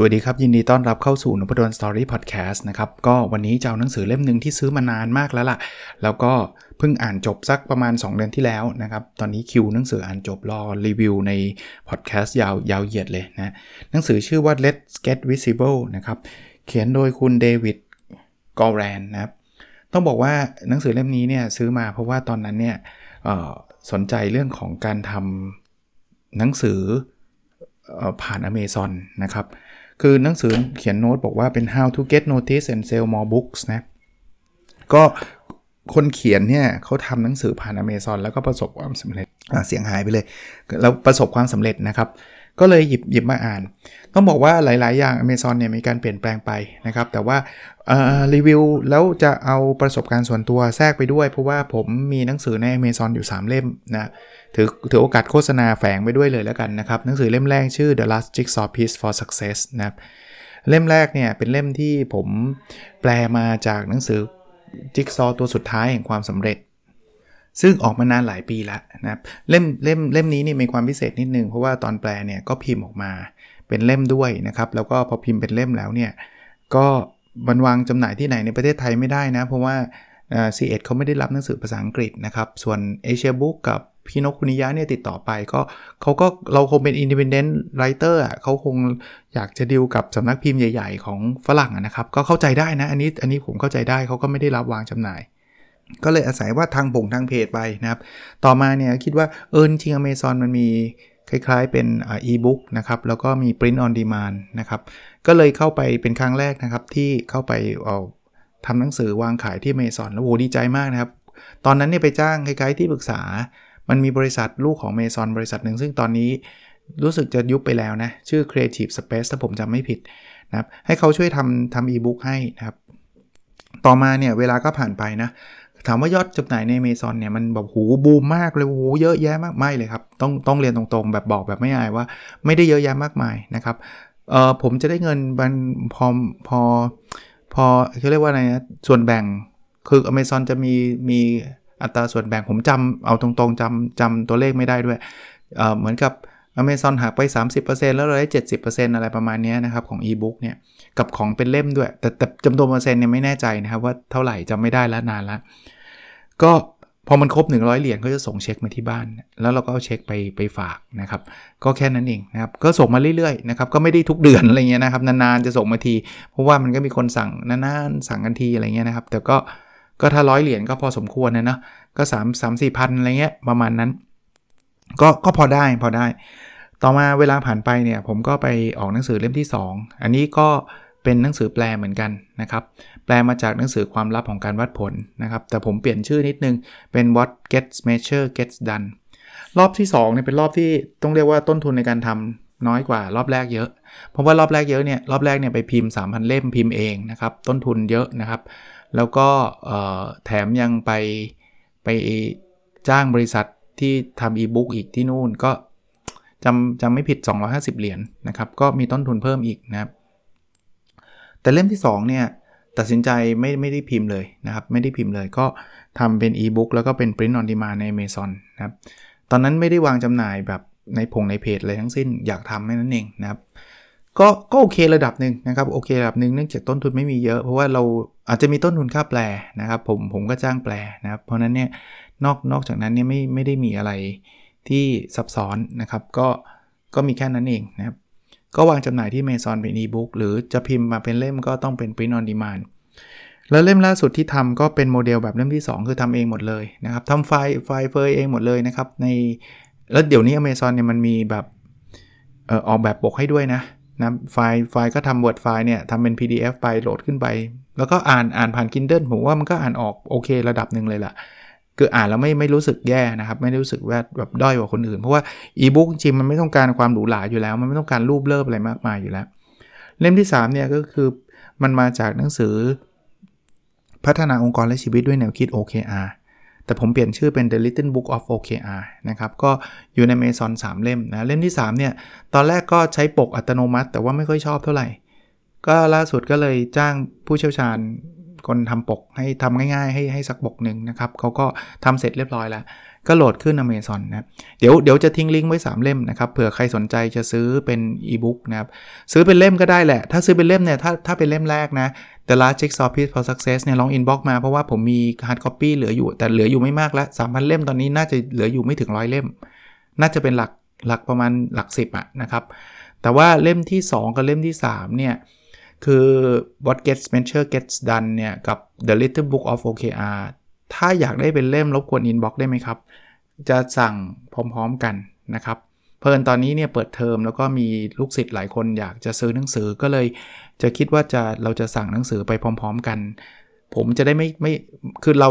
สวัสดีครับ ยินดีต้อนรับเข้าสู่นพดลสตอรี่พอดแคสต์นะครับ ก็วันนี้จะเอาหนังสือเล่มหนึ่งที่ซื้อมานานมากแล้วล่ะ แล้วก็เพิ่งอ่านจบสักประมาณ 2 เดือนที่แล้วนะครับ ตอนนี้คิวหนังสืออ่านจบรอรีวิวในพอดแคสต์ยาวยาวเหยียดเลยนะ หนังสือชื่อว่า Let's Get Visible นะครับ เขียนโดยคุณเดวิดกอรแรนนะครับ ต้องบอกว่าหนังสือเล่มนี้เนี่ยซื้อมาเพราะว่าตอนนั้นเนี่ยสนใจเรื่องของการทำหนังสือผ่านอเมซอนนะครับ คือหนังสือเขียนโน้ตบอกว่าเป็น how to get notice and sell more books นะ ก็คนเขียนเนี่ยเขาทำหนังสือผ่านอเมซอนแล้วก็ประสบความสำเร็จเสียงหายไปเลย แล้วประสบความสำเร็จนะครับ ก็เลยหยิบหยิบมาอ่าน ต้องบอกว่าหลาย ๆ อย่าง Amazon เนี่ยมีการเปลี่ยนแปลงไปนะครับ แต่ว่ารีวิวแล้วจะเอาประสบการณ์ส่วนตัวแทรกไปด้วย เพราะว่าผมมีหนังสือใน Amazon อยู่ 3 เล่มนะถือถือโอกาสโฆษณาแฝงไปด้วยเลยแล้วกันนะครับ หนังสือเล่มแรกชื่อ The Last Jigsaw Piece for Success นะครับเล่มแรกเนี่ยเป็นเล่มที่ผมแปลมาจากหนังสือจิ๊กซอตัวสุดท้ายแห่งความสำเร็จ ซึ่งออกมานานหลายปีแล้วนะครับเล่มเล่มเล่มนี้นี่มีความพิเศษนิดนึง เพราะว่าตอนแปลเนี่ยก็พิมพ์ออกมาเป็นเล่มด้วยนะครับ แล้วก็พอพิมพ์เป็นเล่มแล้วเนี่ยก็บรรวางจำหน่ายที่ไหนในประเทศไทยไม่ได้นะ เพราะว่าซีเอ็ดเขาไม่ได้รับหนังสือภาษาอังกฤษนะครับ ส่วน Asia Books กับคิโนะคุนิยะเนี่ยติดต่อไปก็เขาก็เราคงเป็น independent writer อะเขาคงอยากจะดีลกับสำนักพิมพ์ใหญ่ ๆ ของฝรั่งนะครับ ก็เข้าใจได้นะ อันนี้อันนี้ผมเข้าใจได้เขาก็ไม่ได้รับวางจำหน่าย ก็เลยอาศัยว่าทางบ่งทางเพจไปนะครับ ต่อมาเนี่ยคิดว่าเออจริงอเมซอนมันมีคล้ายๆเป็นอีบุ๊กนะครับ แล้วก็มี Print on Demand นะครับ ก็เลยเข้าไปเป็นครั้งแรกนะครับ ที่เข้าไปเอาทำหนังสือวางขายที่เมซอนแล้วโหดีใจมากนะครับ ตอนนั้นเนี่ยไปจ้างคล้ายๆที่ปรึกษา มันมีบริษัทลูกของเมซอนบริษัทหนึ่งซึ่งตอนนี้รู้สึกจะยุบไปแล้วนะ ชื่อ Creative Space ถ้าผมจำไม่ผิดนะครับ ให้เขาช่วยทำทำอีบุ๊กให้นะครับ ต่อมาเนี่ยเวลาก็ผ่านไปนะ ถามว่ายอดจำหน่ายในเมซอนเนี่ยมันแบบหูบูมมากเลยหูเยอะแยะมากไม่เลยครับ ต้องต้องเรียนตรงๆ แบบบอกแบบไม่อายว่าไม่ได้เยอะแยะมากมายนะครับเออผมจะได้เงินบันพอพอพอเขาเรียกว่าอะไรนะส่วนแบ่งคืออเมซอนจะมีมีอัตราส่วนแบ่งผมจำเอาตรงๆจำจำตัวเลขไม่ได้ด้วยเเหมือนกับ Amazon หักไป 30%แล้วเราได้ 70%อะไรประมาณนี้นะครับ ของ e-book เนี่ย กับของเป็นเล่มด้วย แต่แต่จำนวนเปอร์เซ็นต์เนี่ยไม่แน่ใจนะครับ ว่าเท่าไหร่จำไม่ได้แล้วนานล้วก็พอมันครบ 100 เหรียญก็จะส่งเช็คมาที่บ้าน แล้วเราก็เอาเช็คไปไปฝากนะครับ ก็แค่นั้นเองนะครับ ก็ส่งมาเรื่อยๆนะครับ ก็ไม่ได้ทุกเดือนอะไรเงี้ยนะครับ นานๆจะส่งมาที เพราะว่ามันก็มีคนสั่งนานๆสั่งกันทีอะไรเงี้ยนะครับ แต่ก็ก็ถ้าร้อยเหรียญก็พอสมควรนะนะก็3 3 4พันอะไรเงี้ยประมาณนั้น ก็ก็พอได้พอได้ ต่อมาเวลาผ่านไปเนี่ยผมก็ไปออกหนังสือเล่มที่ 2 อันนี้ก็เป็นหนังสือแปลเหมือนกันนะครับ แปลมาจากหนังสือความลับของการวัดผลนะครับ แต่ผมเปลี่ยนชื่อนิดนึงเป็น what gets measure gets done รอบที่ 2เนี่ยเป็นรอบที่ต้องเรียกว่าต้นทุนในการทำน้อยกว่ารอบแรกเยอะ เพราะว่ารอบแรกเยอะเนี่ยรอบแรกเนี่ยไปพิมพ์ 3,000 เล่มพิมพ์เองนะครับ ต้นทุนเยอะนะครับ แล้วก็แถมยังไปไปจ้างบริษัทที่ทำอีบุ๊กอีกที่นู่นก็ จำจำไม่ผิด 250 เหรียญนนะครับ ก็มีต้นทุนเพิ่มอีกนะครับ แต่เล่มที่ 2 เนี่ย ตัดสินใจไม่ไม่ได้พิมพ์เลยนะครับ ไม่ได้พิมพ์เลย ก็ทำเป็นอีบุ๊กแล้วก็เป็น Print on Demand ใน Amazon นะครับ ตอนนั้นไม่ได้วางจำหน่ายแบบในพงในเพจเลยทั้งสิ้น อยากทำแค่นั้นเองนะครับก็ก็โอเคระดับหนึ่งนะครับโอเคระดับหนึ่งเนื่องจากต้นทุนไม่มีเยอะ เพราะว่าเราอาจจะมีต้นทุนค่าแปลนะครับผมผมก็จ้างแปลนะครับเพราะนั้นเนี่ยนอกนอกจากนั้นเนี่ยไม่ไม่ได้มีอะไร ที่ซับซ้อนนะครับ ก็ก็มีแค่นั้นเองนะครับ ก็วางจำหน่ายที่เมซอนเป็นอีบุ๊กหรือจะพิมพ์มาเป็นเล่มก็ต้องเป็น print on demand แล้วเล่มล่าสุดที่ทำก็เป็นโมเดลแบบเล่มที่ 2 คือทำเองหมดเลยนะครับทำไฟล์ไฟล์เฟยเองหมดเลยนะครับ ในแล้วเดี๋ยวนี้ Amazon เนี่ยมันมีแบบออกแบบปกให้ด้วยนะนะไฟล์ไฟล์ก็ทำ Word ไฟล์เนี่ยทำเป็น PDF ไปโหลดขึ้นไป แล้วก็อ่านอ่านผ่าน Kindle ผมว่ามันก็อ่านออกโอเคระดับหนึ่งเลยล่ะ คืออ่านแล้วไม่ไม่รู้สึกแย่นะครับ ไม่รู้สึกว่าแบบด้อยกว่าคนอื่น เพราะว่าอีบุ๊กจริงมันไม่ต้องการความหรูหราอยู่แล้ว มันไม่ต้องการรูปเล่มอะไรมากมายอยู่แล้ว เล่มที่ 3 เนี่ยก็คือมันมาจากหนังสือ พัฒนาองค์กรและชีวิตด้วยแนวคิด OKR แต่ผมเปลี่ยนชื่อเป็น The Little Book of OKR นะครับ ก็อยู่ใน Amazon 3 เล่มนะ เล่มที่ 3 เนี่ย ตอนแรกก็ใช้ปกอัตโนมัติ แต่ว่าไม่ค่อยชอบเท่าไหร่ ก็ล่าสุดก็เลยจ้างผู้เชี่ยวชาญ คนทำปกให้ทำง่ายๆ ให้ให้สักปกหนึ่งนะครับเขาก็ทำเสร็จเรียบร้อยแล้ว ก็โหลดขึ้น Amazon นะเดี๋ยวเดี๋ยวจะทิ้งลิงก์ไว้ 3 เล่มนะครับเผื่อใครสนใจจะซื้อเป็นอีบุ๊กนะครับซื้อเป็นเล่มก็ได้แหละ ถ้าซื้อเป็นเล่มเนี่ยถ้าถ้าเป็นเล่มแรกนะ The Last Jigsaw Piece for Success เนี่ยลอง inbox มาเพราะว่าผมมี hard copy เหลืออยู่ แต่เหลืออยู่ไม่มากแล้ว3,000 เล่มตอนนี้น่าจะเหลืออยู่ไม่ถึงร้อยเล่ม น่าจะเป็นหลักหลักประมาณหลัก10อะนะครับแต่ว่าเล่มที่ 2 กับเล่มที่3เนี่ย คือ What Gets Measure Gets Done เนี่ย กับ The Little Book of OKR ถ้าอยากได้เป็นเล่มรบกวน inbox ได้ไหมครับ จะสั่งพร้อมๆกันนะครับเผอิญตอนนี้เนี่ยเปิดเทอมแล้วก็มีลูกศิษย์หลายคนอยากจะซื้อหนังสือก็เลย จะคิดว่าจะเราจะสั่งหนังสือไปพร้อม ๆกัน ผมจะได้ไม่ไม่คือเรา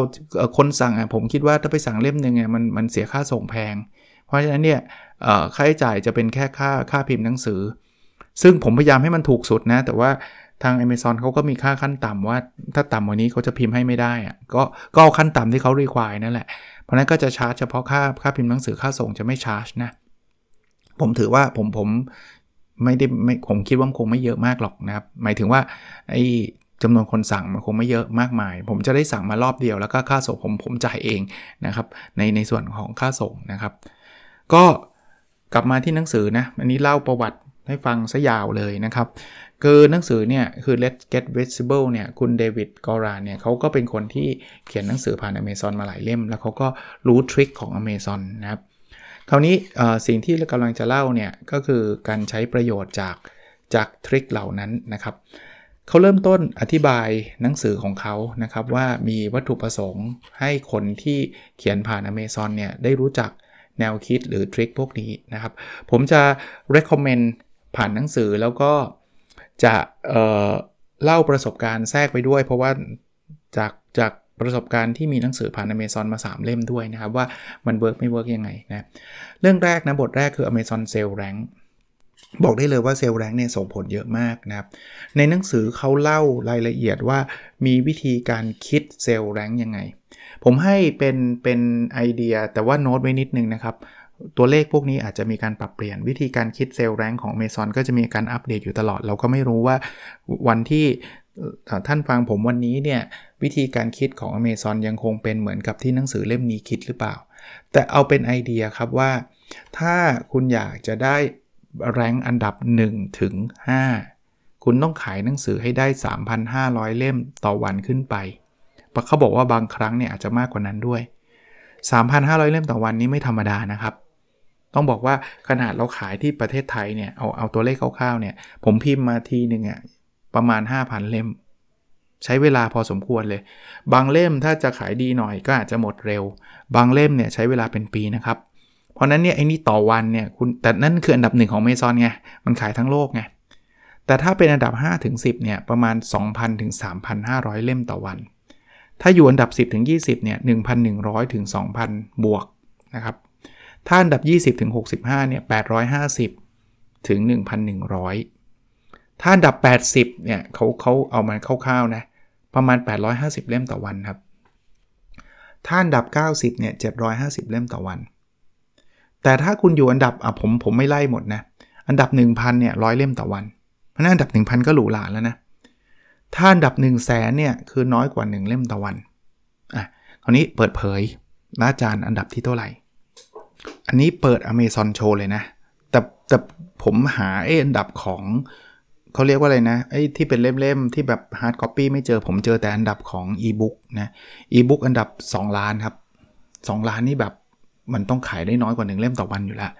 คนสั่งอะผมคิดว่าถ้าไปสั่งเล่มหนึ่งอะมันมันเสียค่าส่งแพง เพราะฉะนั้นเนี่ยค่าใช้จ่ายจะเป็นแค่ค่าค่าพิมพ์หนังสือ ซึ่งผมพยายามให้มันถูกสุดนะ แต่ว่าทาง Amazon เขาก็มีค่าขั้นต่ำว่า ถ้าต่ำกว่านี้เขาจะพิมพ์ให้ไม่ได้อะก็ก็ขั้นต่ำที่เขารีควายนั่นแหละ เพราะนั้นก็จะชาร์จเฉพาะค่าค่าพิมพ์หนังสือค่าส่งจะไม่ชาร์จนะ ผมถือว่าผมผมไม่ได้ไม่ผมคิดว่าคงไม่เยอะมากหรอกนะครับ หมายถึงว่าไอ้จำนวนคนสั่งมันคงไม่เยอะมากมาย ผมจะได้สั่งมารอบเดียวแล้วก็ค่าส่งผมผมจ่ายเองนะครับ ในในส่วนของค่าส่งนะครับ ก็กลับมาที่หนังสือนะ อันนี้เล่าประวัติ ให้ฟังซะยาวเลยนะครับ คือหนังสือเนี่ย คือ Let's Get Visible เนี่ย คุณเดวิดกอรานเนี่ยเขาก็เป็นคนที่เขียนหนังสือผ่าน Amazon มาหลายเล่ม แล้วเขาก็รู้ทริคของ Amazon นะครับ คราวนี้สิ่งที่เรากำลังจะเล่าเนี่ย ก็คือการใช้ประโยชน์จากจากทริคเหล่านั้นนะครับเขาเริ่มต้นอธิบายหนังสือของเขานะครับว่ามีวัตถุประสงค์ให้คนที่เขียนผ่าน Amazon เนี่ยได้รู้จักแนวคิดหรือทริคพวกนี้นะครับ ผมจะ recommend ผ่านหนังสือแล้วก็จะเเล่าประสบการณ์แทรกไปด้วย เพราะว่าจากจากประสบการณ์ที่มีหนังสือผ่าน Amazon มา 3 เล่มด้วยนะครับ ว่ามัน work ไม่ work ยังไงนะเรื่องแรกนะ บทแรกคือ Amazon Sale Rank บอกได้เลยว่า sale rank เนี่ยส่งผลเยอะมากนะครับ ในหนังสือเขาเล่ารายละเอียดว่ามีวิธีการคิด sale rank ยังไง ผมให้เป็นเป็นไอเดียแต่ว่าโน้ตไว้นิดนึงนะครับ ตัวเลขพวกนี้อาจจะมีการปรับเปลี่ยนวิธีการคิด sale rank ของ Amazon ก็จะมีการอัปเดตอยู่ตลอด เราก็ไม่รู้ว่าวันที่ท่านฟังผมวันนี้เนี่ยวิธีการคิดของ Amazon ยังคงเป็นเหมือนกับที่หนังสือเล่มนี้คิดหรือเปล่า แต่เอาเป็นไอเดียครับว่า ถ้าคุณอยากจะได้แรงอันดับ1ถึง5คุณต้องขายหนังสือให้ได้ 3,500 เล่มต่อวันขึ้นไปเขาบอกว่าบางครั้งเนี่ยอาจจะมากกว่านั้นด้วย 3,500 เล่มต่อวันนี้ไม่ธรรมดานะครับ ต้องบอกว่าขนาดเราขายที่ประเทศไทยเนี่ยเอาเอาตัวเลขคร่าวๆเนี่ยผมพิมพ์มาทีหนึ่งอะประมาณ 5,000 เล่ม ใช้เวลาพอสมควรเลย บางเล่มถ้าจะขายดีหน่อยก็อาจจะหมดเร็ว บางเล่มเนี่ยใช้เวลาเป็นปีนะครับ เพราะนั้นเนี่ยไอ้นี่ต่อวันเนี่ยคุณแต่นั่นคืออันดับหนึ่งของเมซอนไงมันขายทั้งโลกไงแต่ถ้าเป็นอันดับ5ถึง10เนี่ยประมาณ 2,000ถึง3,500 เล่มต่อวัน ถ้าอยู่อันดับ 10ถึง20เนี่ย1,100ถึง2,000 บวกนะครับ ถ้าอันดับ 20ถึง65เนี่ย850 ถึง 1,100 ถ้าอันดับ 80เนี่ยเขาเขาเอามาคร่าวๆนะประมาณ 850 เล่มต่อวันครับ ถ้าอันดับ 90เนี่ย750 เล่มต่อวัน แต่ถ้าคุณอยู่อันดับอะผมผมไม่ไล่หมดนะอันดับ 1000เนี่ยร้อยเล่มต่อวัน เพราะนั้นอันดับ 1000 ก็หรูหราแล้วนะถ้าอันดับ 1 0 0 0 0แสนเนี่ยคือน้อยกว่า 1 เล่มต่อวันอะคราวนี้เปิดเผยอาจารย์อันดับที่เท่าไหร่ อันนี้เปิด Amazon Show เลยนะ แต่แต่ผมหาไอ้อันดับของเขาเรียกว่าอะไรนะไอ้ที่เป็นเล่มๆ ที่แบบ hard copy ไม่เจอผมเจอแต่อันดับของ e-book นะ e-book อันดับ 2 ล้านครับ 2 ล้านนี่แบบมันต้องขายได้น้อยกว่า 1 เล่มต่อวันอยู่แล้ว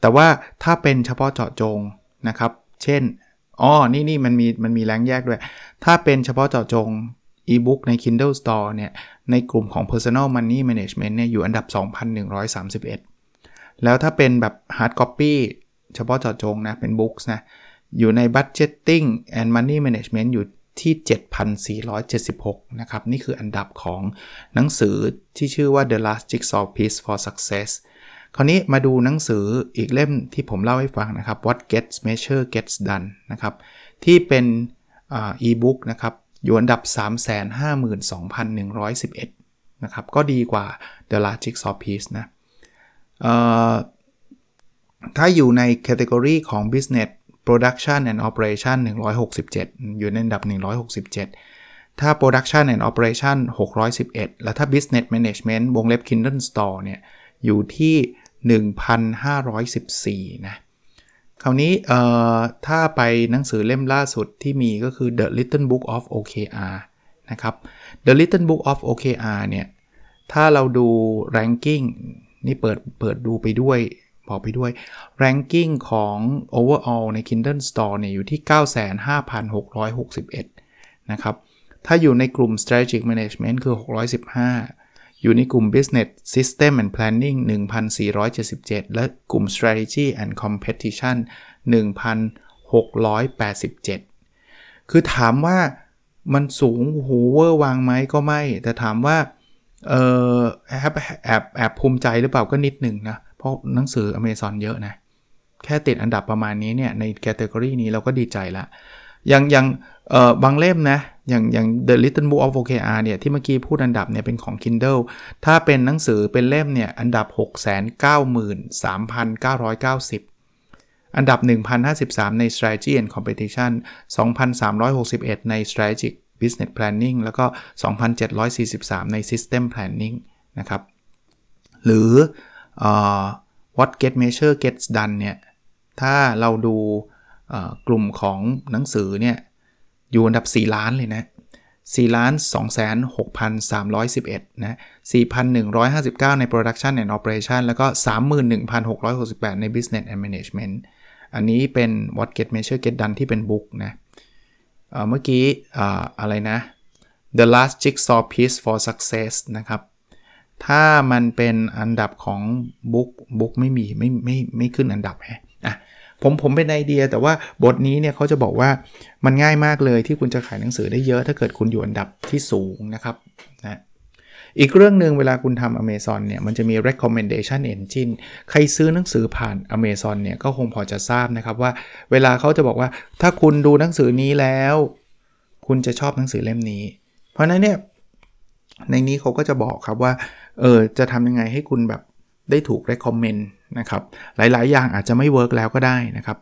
แต่ว่าถ้าเป็นเฉพาะเจาะจงนะครับ เช่นอ๋อนี่นี่มันมีมันมีแรงแยกด้วย ถ้าเป็นเฉพาะเจาะจง e-book ใน Kindle Store เนี่ยในกลุ่มของ Personal Money Management เนี่ยอยู่อันดับ 2,131 แล้วถ้าเป็นแบบ Hard Copy เฉพาะเจาะจงนะ เป็น Books นะ อยู่ใน Budgeting and Money Management อยู่ที่ 7,476 นะครับ นี่คืออันดับของหนังสือที่ชื่อว่า The Last Jigsaw Piece for Success คราวนี้มาดูหนังสืออีกเล่มที่ผมเล่าให้ฟังนะครับ What Gets Measure Gets Done นะครับ ที่เป็นอีบุ๊กนะครับ อยู่อันดับ 352,111 นะครับ ก็ดีกว่า The Last Jigsaw Piece นะ ถ้าอยู่ในแคตตากรีของ Business Production and Operation 167 อยู่ในอันดับ 167 ถ้า Production and Operation 611 แล้วถ้า Business Management วงเล็บ Kindle Store เนี่ย อยู่ที่ 1,514 นะคราวนี้ถ้าไปหนังสือเล่มล่าสุดที่มีก็คือ The Little Book of OKR นะครับ The Little Book of OKR เนี่ย ถ้าเราดู ranking นี่เปิดเปิดดูไปด้วยบอกไปด้วย ranking ของ overall ใน Kindle Store เนี่ยอยู่ที่ 95,661 นะครับ ถ้าอยู่ในกลุ่ม strategic management คือ 615 อยู่ในกลุ่ม business system and planning 1,477 และกลุ่ม strategy and competition 1,687 คือถามว่ามันสูงหูเวอร์วางไหมก็ไม่ แต่ถามว่า เออแอบแอบแอบภูมิใจหรือเปล่าก็นิดหนึ่งนะ เพราะหนังสืออเมซอนเยอะนะ แค่ติดอันดับประมาณนี้เนี่ย ในแคตตากรีนี้เราก็ดีใจละอย่างอย่างเออบางเล่มนะ อย่างอย่าง The Little Book of OKR เนี่ย ที่เมื่อกี้พูดอันดับเนี่ยเป็นของ Kindle ถ้าเป็นหนังสือเป็นเล่มเนี่ย อันดับ 693,990อันดับ 1,053 ใน Strategy and Competition 2,361 ใน Strategic Business Planning แล้วก็ 2,743 ใน System Planning นะครับ หรือ uh, What Get Measure Gets Done เนี่ย ถ้าเราดูกลุ่มของหนังสือเนี่ย อยู่อันดับ 4 ล้านเลยนะ 4 ล้าน 2 6 3 1 1 นะ 4,159 ใน Production and Operation แล้วก็ 31,668 ใน Business and Management อันนี้เป็น What Get Measure Get Done ที่เป็นบุ๊กนะ เมื่อกี้อะไรนะ The Last Jigsaw Piece for Success นะครับ ถ้ามันเป็นอันดับของบุ๊กบุ๊กไม่มีไม่ไม่ไม่ขึ้นอันดับฮะอะผมผมเป็นไอเดียแต่ว่าบทนี้เนี่ยเขาจะบอกว่ามันง่ายมากเลยที่คุณจะขายหนังสือได้เยอะ ถ้าเกิดคุณอยู่อันดับที่สูงนะครับ อีกเรื่องหนึ่งเวลาคุณทำ Amazon เนี่ยมันจะมี recommendation engine ใครซื้อหนังสือผ่าน Amazon เนี่ยก็คงพอจะทราบนะครับว่า เวลาเขาจะบอกว่า ถ้าคุณดูหนังสือนี้แล้ว คุณจะชอบหนังสือเล่มนี้ เพราะนั้นเนี่ยในนี้เขาก็จะบอกครับว่าเออจะทำยังไงให้คุณแบบได้ถูก recommend นะครับหลายๆ อย่างอาจจะไม่เวิร์กแล้วก็ได้นะครับ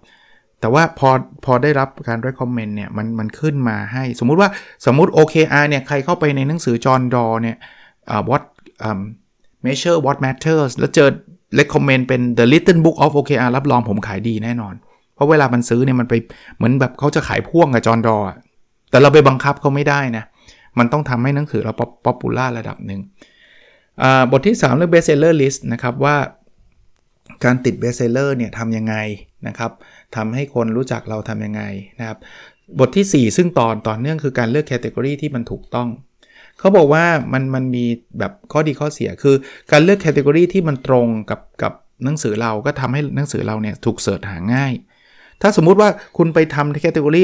แต่ว่าพอพอได้รับการ recommend เนี่ยมันมันขึ้นมาให้ สมมุติว่าสมมุติ OKR เนี่ยใครเข้าไปในหนังสือจอห์นดอเนี่ย what um, measure what matters แล้วเจอ recommend เป็น the little book of OKR รับรองผมขายดีแน่นอน เพราะเวลามันซื้อเนี่ยมันไปเหมือนแบบเขาจะขายพ่วงกับ John Doerr แต่เราไปบังคับเขาไม่ได้นะ มันต้องทำให้หนังสือเรา popular ระดับหนึ่งบทที่ 3 เรื่อง best seller list นะครับว่าการติด best seller เนี่ยทำยังไงนะครับทำให้คนรู้จักเราทำยังไงนะครับ บทที่ 4 ซึ่งตอนต่อเนื่องคือการเลือก category ที่มันถูกต้อง เขาบอกว่ามันมันมีแบบข้อดีข้อเสียคือการเลือก category ที่มันตรงกับกับหนังสือเราก็ทำให้หนังสือเราเนี่ยถูก search หาง่าย ถ้าสมมุติว่าคุณไปทำแคตตากรี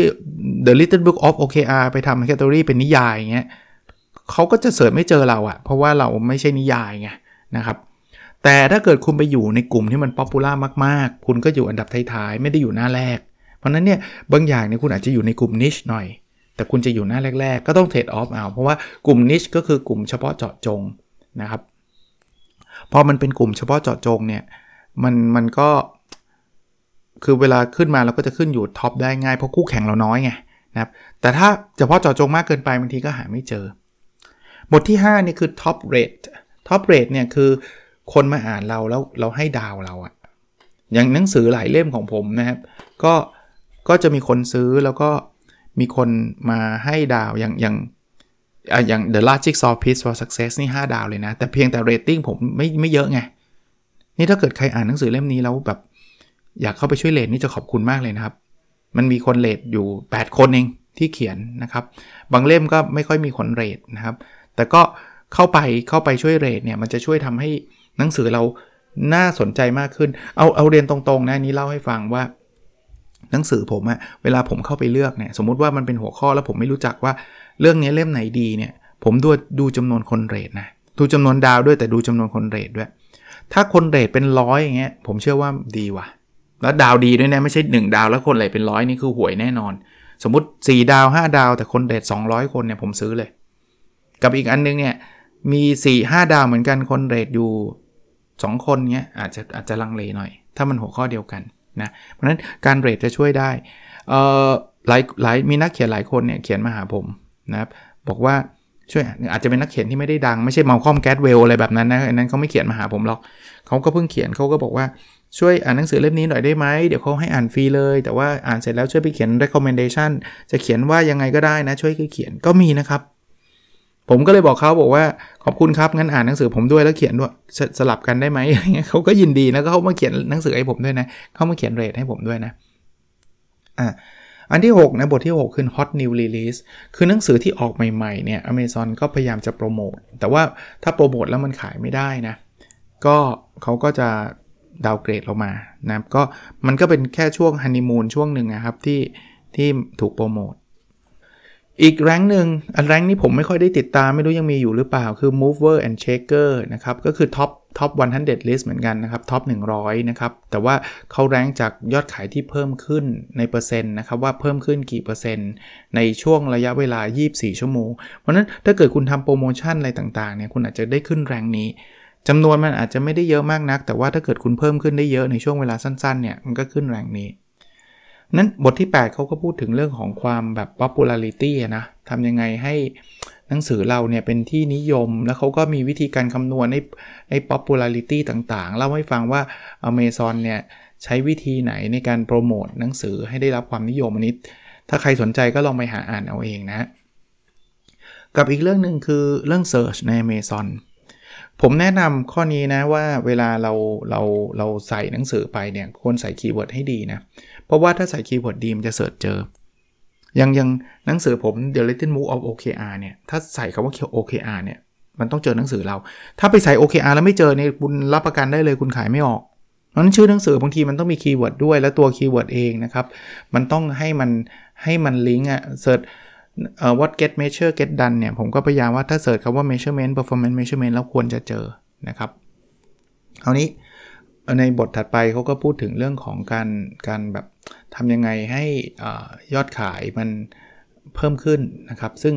The Little Book of OKR ไปทำ category เป็นนิยายอย่างเงี้ยเขาก็จะ search ไม่เจอเราอะเพราะว่าเราไม่ใช่นิยายไงนะครับแต่ถ้าเกิดคุณไปอยู่ในกลุ่มที่มัน popular มากๆ คุณก็อยู่อันดับท้ายๆ ไม่ได้อยู่หน้าแรก เพราะนั้นเนี่ยบางอย่างเนี่ยคุณอาจจะอยู่ในกลุ่ม niche หน่อย แต่คุณจะอยู่หน้าแรก ๆ ก็ต้อง trade off เอา เพราะว่ากลุ่ม niche ก็คือกลุ่มเฉพาะเจาะจงนะครับ พอมันเป็นกลุ่มเฉพาะเจาะจงเนี่ย มันมันก็ คือเวลาขึ้นมาเราก็จะขึ้นอยู่ท็อปได้ง่ายเพราะคู่แข่งเราน้อยไงนะครับ แต่ถ้าเฉพาะเจาะจงมากเกินไปบางทีก็หาไม่เจอ บทที่ 5 นี่คือ top rate top rate เนี่ยคือคนมาอ่านเราแล้วเราให้ดาวเราอะอย่างหนังสือหลายเล่มของผมนะครับ ก็ก็จะมีคนซื้อแล้วก็ มีคนมาให้ดาวอย่างอย่างอย่าง The Last Jigsaw Piece for Success นี่ 5 ดาวเลยนะ แต่เพียงแต่เรตติ้งผมไม่ไม่เยอะไง นี่ถ้าเกิดใครอ่านหนังสือเล่มนี้แล้วแบบ อยากเข้าไปช่วย rate นี่จะขอบคุณมากเลยนะครับ มันมีคน rate อยู่ 8 คนเองที่เขียนนะครับ บางเล่มก็ไม่ค่อยมีคน rate นะครับ แต่ก็เข้าไปเข้าไปช่วย rate เนี่ยมันจะช่วยทำให้หนังสือเราน่าสนใจมากขึ้น เอาเอาเรียนตรงๆนะนี้เล่าให้ฟังว่า หนังสือผมอะเวลาผมเข้าไปเลือกเนี่ยสมมติว่ามันเป็นหัวข้อแล้วผมไม่รู้จักว่าเรื่องนี้เล่มไหนดีเนี่ยผมดูดูจำนวนคน rate นะดูจำนวนดาวด้วยแต่ดูจำนวนคน rate ด้วย ถ้าคน rate เป็นร้อยอย่างเงี้ยผมเชื่อว่าดีว่ะ แล้วดาวดีด้วยนะไม่ใช่ 1 ดาวแล้วคน rate เป็นร้อยนี่คือห่วยแน่นอน สมมติ 4 ดาว 5 ดาว แต่คน rate 200 คนเนี่ยผมซื้อเลย กับอีกอันนึงเนี่ยมี 4 5 ดาวเหมือนกันคน rate อยู่ 2 คนเงี้ยอาจจะอาจจะลังเลหน่อย ถ้ามันหัวข้อเดียวกัน นะเพราะฉะนั้นการเรทจะช่วยได้เอ่อหลายหลายมีนักเขียนหลายคนเนี่ยเขียนมาหาผมนะครับบอกว่าช่วยอาจจะเป็นนักเขียนที่ไม่ได้ดังไม่ใช่มาคอมแกตเวลอะไรแบบนั้นนะอันนั้นเขาไม่เขียนมาหาผมหรอกเขาก็เพิ่งเขียนเขาก็บอกว่าช่วยอ่านหนังสือเล่มนี้หน่อยได้ไหมเดี๋ยวเขาให้อ่านฟรีเลย แต่ว่าอ่านเสร็จแล้วช่วยไปเขียน recommendation จะเขียนว่ายังไงก็ได้นะช่วยเขียนก็มีนะครับ ผมก็เลยบอกเขาบอกว่าขอบคุณครับงั้นอ่านหนังสือผมด้วยแล้วเขียนด้วยสสลับกันได้ไหมอะไรเงี้ยเขาก็ยินดีนะก็เขามาเขียนหนังสือให้ผมด้วยนะเขามาเขียนเรทให้ผมด้วยนะอ่าอันที่ 6 นะ บทที่ 6 คือ hot new release คือหนังสือที่ออกใหม่ๆเนี่ย Amazon ก็พยายามจะโปรโมทแต่ว่าถ้าโปรโมทแล้วมันขายไม่ได้นะ ก็เขาก็จะดาวเกรดลงมานะก็มันก็เป็นแค่ช่วงฮันนีมูนช่วงหนึ่งนะครับที่ที่ถูกโปรโมท อีกแรงหนึ่งอัน rank นี้ผมไม่ค่อยได้ติดตามไม่รู้ยังมีอยู่หรือเปล่าคือ mover and shaker นะครับ ก็คือท็อปท็อป100 list เหมือนกันนะครับ top 100 นะครับ แต่ว่าเขา rank จากยอดขายที่เพิ่มขึ้นในเปอร์เซ็นต์นะครับ ว่าเพิ่มขึ้นกี่เปอร์เซ็นต์ ในช่วงระยะเวลา 24 ชั่วโมง เพราะนั้นถ้าเกิดคุณทำโปรโมชั่นอะไรต่างๆเนี่ยคุณอาจจะได้ขึ้น rank นี้จำนวนมันอาจจะไม่ได้เยอะมากนัก แต่ว่าถ้าเกิดคุณเพิ่มขึ้นได้เยอะในช่วงเวลาสั้นๆเนี่ยมันก็ขึ้น rank นี้ นั้นบทที่ 8เขาก็พูดถึงเรื่องของความแบบ popularity นะทำยังไงให้หนังสือเราเนี่ยเป็นที่นิยม แล้วเขาก็มีวิธีการคำนวณในใน popularity ต่างๆ เล่าให้ฟังว่า Amazon เนี่ยใช้วิธีไหนในการโปรโมทหนังสือให้ได้รับความนิยมอันนี้ ถ้าใครสนใจก็ลองไปหาอ่านเอาเองนะ กับอีกเรื่องหนึ่งคือเรื่อง Search ใน Amazon ผมแนะนำข้อนี้นะว่าเวลาเราเราเราใส่หนังสือไปเนี่ยควรใส่ keyword ให้ดีนะ เพราะว่าถ้าใส่ keyword ดีมันจะ search เจอ ยังยังหนังสือผม The Little Book of OKR เนี่ย ถ้าใส่คำว่า OKR เนี่ย มันต้องเจอหนังสือเรา ถ้าไปใส่ OKR แล้วไม่เจอเนี่ยคุณรับประกันได้เลยคุณขายไม่ออกเพราะนั้นชื่อหนังสือบางทีมันต้องมี keyword ด้วยและตัว keyword เองนะครับ มันต้องให้มันให้มันลิงก์อะเสิร์ช what get measure get done เนี่ย ผมก็พยายามว่าถ้า search คำว่า measurement performance measurement แล้วควรจะเจอนะครับคราวนี้ในบทถัดไปเขาก็พูดถึงเรื่องของการการแบบทำยังไงให้ยอดขายมันเพิ่มขึ้นนะครับ ซึ่ง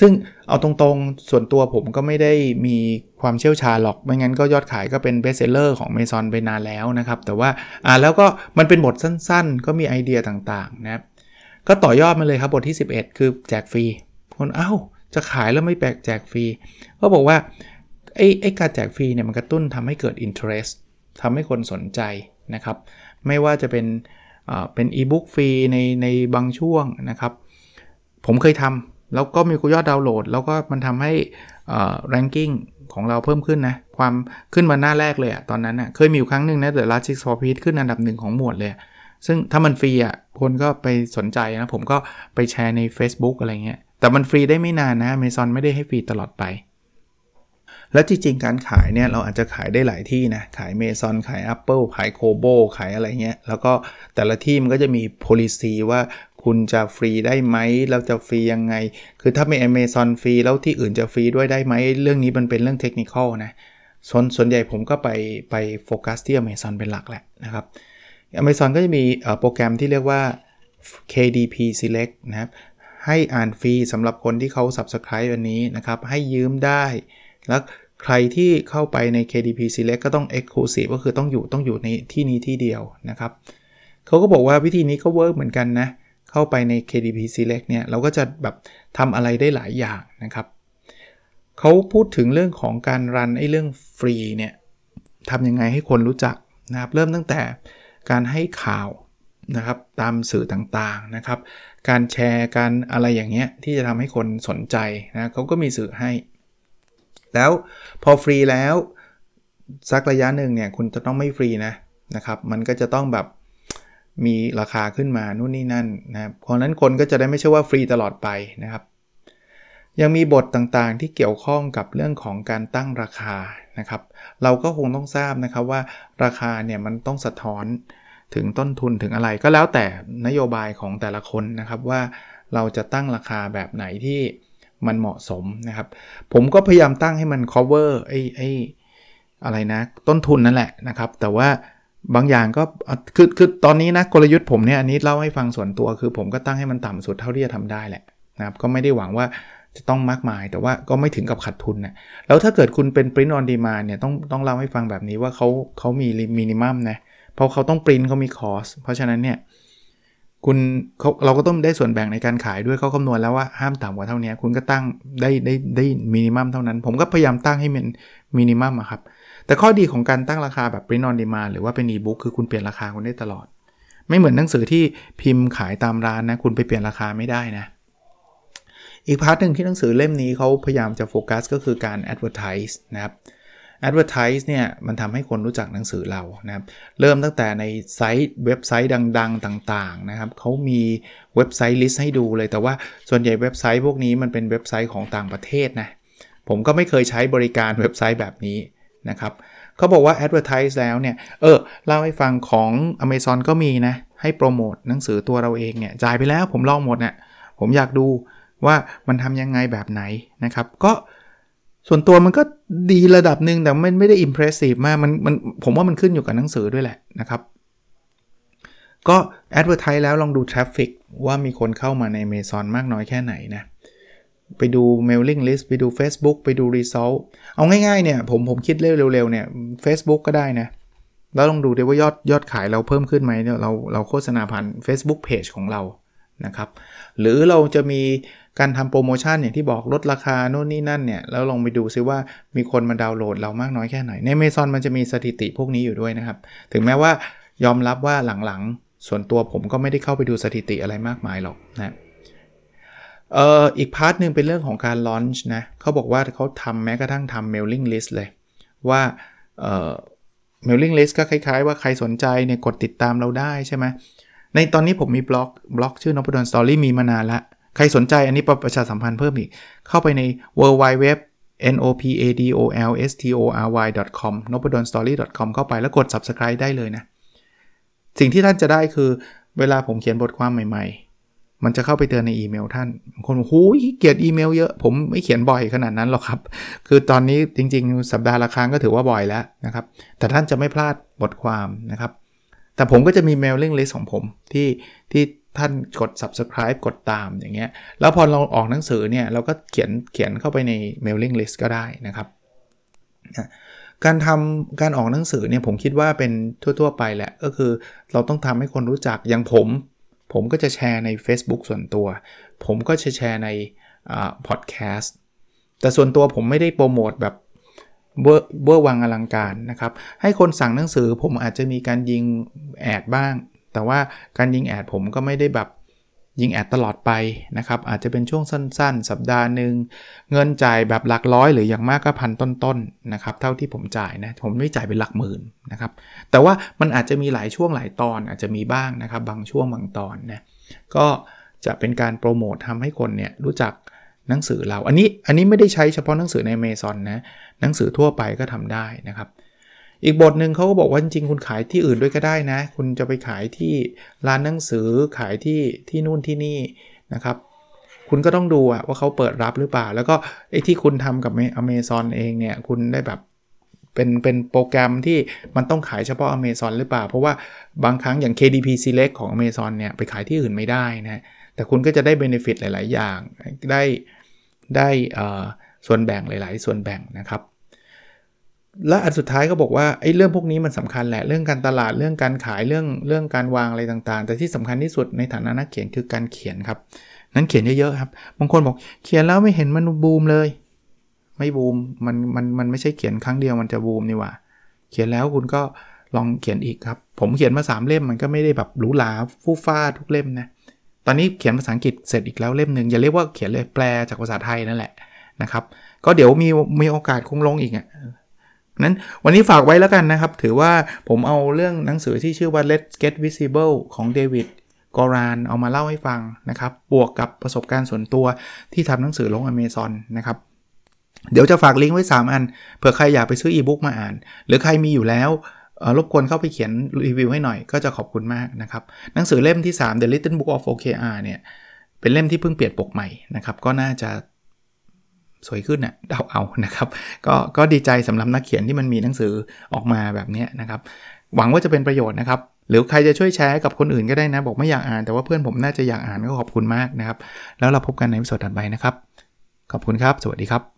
ซึ่งเอาตรงๆ ส่วนตัวผมก็ไม่ได้มีความเชี่ยวชาญหรอก ไม่งั้นก็ยอดขายก็เป็นเบสเซลเลอร์ของเมซอนไปนานแล้วนะครับ แต่ว่าอ่าแล้วก็มันเป็นบทสั้นๆ ก็มีไอเดียต่างๆนะครับ ก็ต่อยอดมาเลยครับบทที่ 11 คือแจกฟรีคนเอ้าจะขายแล้วไม่แบบแจกฟรีก็บอกว่าไอ้ไอ้การแจกฟรีเนี่ยมันกระตุ้นทำให้เกิด interest ทำให้คนสนใจนะครับ ไม่ว่าจะเป็นเป็นอีบุ๊กฟรีในในบางช่วงนะครับ ผมเคยทำแล้วก็มียอดดาวน์โหลด แล้วก็มันทำให้ ranking ของเราเพิ่มขึ้นนะ ความขึ้นมาหน้าแรกเลยอะตอนนั้นอะเคยมีอยู่ครั้งหนึ่งนะ The Last Jigsaw Piece ขึ้นอันดับหนึ่งของหมวดเลย ซึ่งถ้ามันฟรีอะคนก็ไปสนใจนะ ผมก็ไปแชร์ใน Facebook อะไรเงี้ย แต่มันฟรีได้ไม่นานนะ Amazon ไม่ได้ให้ฟรีตลอดไป แล้วจริง ๆ การขายเนี่ยเราอาจจะขายได้หลายที่นะ ขายเมซอนขาย Apple ขายโคโบขายอะไรเงี้ย แล้วก็แต่ละที่มันก็จะมี policy ว่าคุณจะฟรีได้ไหมแล้วจะฟรียังไง คือถ้าไม่ Amazon ฟรีแล้วที่อื่นจะฟรีด้วยได้ไหม เรื่องนี้มันเป็นเรื่องเทคนิคนะส่วนส่วนใหญ่ผมก็ไปไปโฟกัสที่ Amazon เป็นหลักแหละนะครับ Amazon ก็จะมีโปรแกรมที่เรียกว่า KDP Select นะครับให้อ่านฟรีสำหรับคนที่เขา Subscribe อันนี้นะครับ ให้ยืมได้ แล้วใครที่เข้าไปใน KDP Select ก็ต้อง Exclusive ก็คือต้องอยู่ต้องอยู่ในที่นี้ที่เดียวนะครับเขาก็บอกว่าวิธีนี้ก็เวิร์กเหมือนกันนะ เข้าไปใน KDP Select เนี่ย เราก็จะแบบทำอะไรได้หลายอย่างนะครับเขาพูดถึงเรื่องของการรันไอ้เรื่องฟรีเนี่ยทำยังไงให้คนรู้จักนะครับ เริ่มตั้งแต่ การให้ข่าวนะครับตามสื่อต่างๆนะครับ การแชร์การอะไรอย่างเงี้ยที่จะทำให้คนสนใจนะเขาก็มีสื่อให้ แล้วพอฟรีแล้วสักระยะหนึ่งเนี่ยคุณจะต้องไม่ฟรีนะนะครับมันก็จะต้องแบบมีราคาขึ้นมานู่นนี่นั่นนะครับเพราะนั้นคนก็จะได้ไม่ใช่ว่าฟรีตลอดไปนะครับ ยังมีบทต่างๆที่เกี่ยวข้องกับเรื่องของการตั้งราคานะครับ เราก็คงต้องทราบนะครับว่าราคาเนี่ยมันต้องสะท้อนถึงต้นทุนถึงอะไรก็แล้วแต่นโยบายของแต่ละคนนะครับว่าเราจะตั้งราคาแบบไหนที่มันเหมาะสมนะครับ ผมก็พยายามตั้งให้มัน cover ไอ้ไอ้อะไรนะต้นทุนนั่นแหละนะครับ แต่ว่าบางอย่างก็คือคือตอนนี้นะกลยุทธ์ผมเนี่ยอันนี้เล่าให้ฟังส่วนตัวคือผมก็ตั้งให้มันต่ำสุดเท่าที่จะทำได้แหละนะครับ ก็ไม่ได้หวังว่า จะต้องมากมาย แต่ว่าก็ไม่ถึงกับขาดทุนนะแล้วถ้าเกิดคุณเป็น print on demand เนี่ยต้องต้องเล่าให้ฟังแบบนี้ว่าเขาเขามีมินิมัมนะเพราะเขาต้องปริ้นเขามีคอสเพราะฉะนั้นเนี่ยคุณเขาเราก็ต้องได้ส่วนแบ่งในการขายด้วยเขาคำนวณแล้วว่าห้ามต่ำกว่าเท่านี้ คุณก็ตั้งได้ได้ได้มินิมัมเท่านั้น ผมก็พยายามตั้งให้มันมินิมัมอะครับ แต่ข้อดีของการตั้งราคาแบบ print on demand หรือว่าเป็น e-book คือคุณเปลี่ยนราคาคุณได้ตลอด ไม่เหมือนหนังสือที่พิมพ์ขายตามร้านนะ คุณไปเปลี่ยนราคาไม่ได้นะ อีก part หนึ่งที่หนังสือเล่มนี้เขาพยายามจะโฟกัสก็คือการ advertise นะครับ advertise เนี่ยมันทำให้คนรู้จักหนังสือเรานะครับ เริ่มตั้งแต่ใน site เว็บไซต์ดัง ๆ ต่างๆนะครับเขามีเว็บไซต์ list ให้ดูเลย แต่ว่าส่วนใหญ่เว็บไซต์พวกนี้มันเป็นเว็บไซต์ของต่างประเทศนะ ผมก็ไม่เคยใช้บริการเว็บไซต์แบบนี้นะครับเขาบอกว่า advertise แล้วเนี่ย เออ เล่าให้ฟังของ Amazon ก็มีนะ ให้โปรโมทหนังสือตัวเราเองเนี่ย จ่ายไปแล้วผมลองหมดเนะี่ยผมอยากดู ว่ามันทำยังไงแบบไหนนะครับ ก็ส่วนตัวมันก็ดีระดับหนึ่งแต่มันไม่ได้อิมเพรสซีฟมากมันมันผมว่ามันขึ้นอยู่กับหนังสือด้วยแหละนะครับ ก็ advertise แล้วลองดู traffic ว่ามีคนเข้ามาใน Amazon มากน้อยแค่ไหนนะไปดู mailing list ไปดู Facebook ไปดู result เอาง่ายๆเนี่ยผมผมคิดเร็วๆเนี่ย Facebook ก็ได้นะ แล้วลองดูดีว่ายอดยอดขายเราเพิ่มขึ้นไหมเนี่ยเราเราโฆษณาผ่าน Facebook Page ของเรานะครับ หรือเราจะมีการทำโปรโมชั่นอย่างที่บอกลดราคาโน่นนี่นั่นเนี่ย แล้วลองไปดูซิว่ามีคนมาดาวน์โหลดเรามากน้อยแค่ไหน ในเมซอนมันจะมีสถิติพวกนี้อยู่ด้วยนะครับ ถึงแม้ว่ายอมรับว่าหลังๆ ส่วนตัวผมก็ไม่ได้เข้าไปดูสถิติอะไรมากมายหรอกนะเอ่ออีก part หนึ่งเป็นเรื่องของการ launch นะเขาบอกว่าเขาทำแม้กระทั่งทำ mailing list เลย ว่าเอ่อ mailing list ก็คล้ายๆ ว่าใครสนใจเนี่ยกดติดตามเราได้ใช่ไหม ในตอนนี้ผมมีบล็อกบล็อกชื่อ Nopadol Story มีมานานละ ใครสนใจอันนี้ประชาสัมพันธ์เพิ่มอีก เข้าไปใน w w w n o p a d o l s t o r y com n o p a d o n story com เข้าไปแล้วกด subscribe ได้เลยนะ สิ่งที่ท่านจะได้คือเวลาผมเขียนบทความใหม่ ๆ มันจะเข้าไปเตือนในอีเมลท่านคนบอกหูยเกียดอีเมลเยอะ ผมไม่เขียนบ่อยขนาดนั้นหรอกครับ คือตอนนี้จริง ๆ สัปดาห์ละครั้งก็ถือว่าบ่อยแล้วนะครับ แต่ท่านจะไม่พลาดบทความนะครับ แต่ผมก็จะมี mailing list ของผมที่ที่ท่านกด subscribe กดตามอย่างเงี้ย แล้วพอเราออกหนังสือเนี่ยเราก็เขียนเขียนเข้าไปใน mailing list ก็ได้นะครับ การทำการออกหนังสือเนี่ยผมคิดว่าเป็นทั่ว ๆ ไปแหละ ก็คือเราต้องทำให้คนรู้จักอย่างผม ผมก็จะแชร์ใน Facebook ส่วนตัว ผมก็จะแชร์ในพอดแคสต์แต่ส่วนตัวผมไม่ได้โปรโมทแบบ เบอร์วังอลังการนะครับ ให้คนสั่งหนังสือผมอาจจะมีการยิงแอดบ้าง แต่ว่าการยิงแอดผมก็ไม่ได้แบบยิงแอดตลอดไปนะครับ อาจจะเป็นช่วงสั้นๆ สัปดาห์หนึ่งเงินจ่ายแบบหลักร้อย หรืออย่างมากก็พันต้นๆนะครับ เท่าที่ผมจ่ายนะ ผมไม่จ่ายเป็นหลักหมื่นนะครับ แต่ว่ามันอาจจะมีหลายช่วงหลายตอนอาจจะมีบ้างนะครับ บางช่วงบางตอนนะ ก็จะเป็นการโปรโมททำให้คนเนี่ยรู้จัก หนังสือเรา อันนี้อันนี้ไม่ได้ใช้เฉพาะหนังสือในเมซอนนะหนังสือทั่วไปก็ทำได้นะครับ อีกบทหนึ่งเขาก็บอกว่าจริงๆคุณขายที่อื่นด้วยก็ได้นะ คุณจะไปขายที่ร้านหนังสือขายที่ที่นู่นที่นี่นะครับคุณก็ต้องดูว่าเขาเปิดรับหรือเปล่า แล้วก็ไอ้ที่คุณทำกับอเมซอนเองเนี่ย คุณได้แบบเป็นเป็นโปรแกรมที่มันต้องขายเฉพาะ Amazon หรือเปล่า เพราะว่าบางครั้งอย่าง KDP Select ของ Amazon เนี่ย ไปขายที่อื่นไม่ได้นะ แต่คุณก็จะได้ benefit หลาย ๆ อย่าง ได้ ได้ส่วนแบ่งหลาย ๆ ส่วนแบ่งนะครับ และอันสุดท้ายก็บอกว่าไอ้เรื่องพวกนี้มันสำคัญแหละเรื่องการตลาดเรื่องการขายเรื่องเรื่องการวางอะไรต่างๆ แต่ที่สำคัญที่สุดในฐานะนักเขียนคือการเขียนครับนั้นเขียนเยอะๆครับบางคนบอกเขียนแล้วไม่เห็นมันบูมเลย ไม่บูมมันมันมันไม่ใช่เขียนครั้งเดียวมันจะบูมนี่ว่า เขียนแล้วคุณก็ลองเขียนอีกครับ ผมเขียนมา 3 เล่มมันก็ไม่ได้แบบหรูหราฟู่ฟ้าทุกเล่มนะ ตอนนี้เขียนภาษาอังกฤษเสร็จอีกแล้วเล่มหนึ่งอย่าเรียกว่าเขียนเลยแปลจากภาษาไทยนั่นแหละนะครับ ก็เดี๋ยวมีมีโอกาสคงลงอีกอะนั้นวันนี้ฝากไว้แล้วกันนะครับ ถือว่าผมเอาเรื่องหนังสือที่ชื่อว่า Let's Get Visible ของเดวิดกอรานเอามาเล่าให้ฟังนะครับ บวกกับประสบการณ์ส่วนตัวที่ทำหนังสือลง Amazon นะครับ เดี๋ยวจะฝากลิงก์ไว้ 3 อันเผื่อใครอยากไปซื้ออีบุ๊กมาอ่าน หรือใครมีอยู่แล้ว รบกวนเข้าไปเขียนรีวิวให้หน่อยก็จะขอบคุณมากนะครับ หนังสือเล่มที่ 3 The Little Book of OKR เนี่ยเป็นเล่มที่เพิ่งเปลี่ยนปกใหม่นะครับ ก็น่าจะสวยขึ้นนะ่ะเดาเอานะครับก็ก็ดีใจสำหรับนักเขียนที่มันมีหนังสือออกมาแบบนี้นะครับ หวังว่าจะเป็นประโยชน์นะครับ หรือใครจะช่วยแชร์กับคนอื่นก็ได้นะ บอกไม่อยากอ่านแต่ว่าเพื่อนผมน่าจะอยากอ่านก็ขอบคุณมากนะครับ แล้วเราพบกันในวิดีโอถัดไปนะครับ ขอบคุณครับ สวัสดีครับ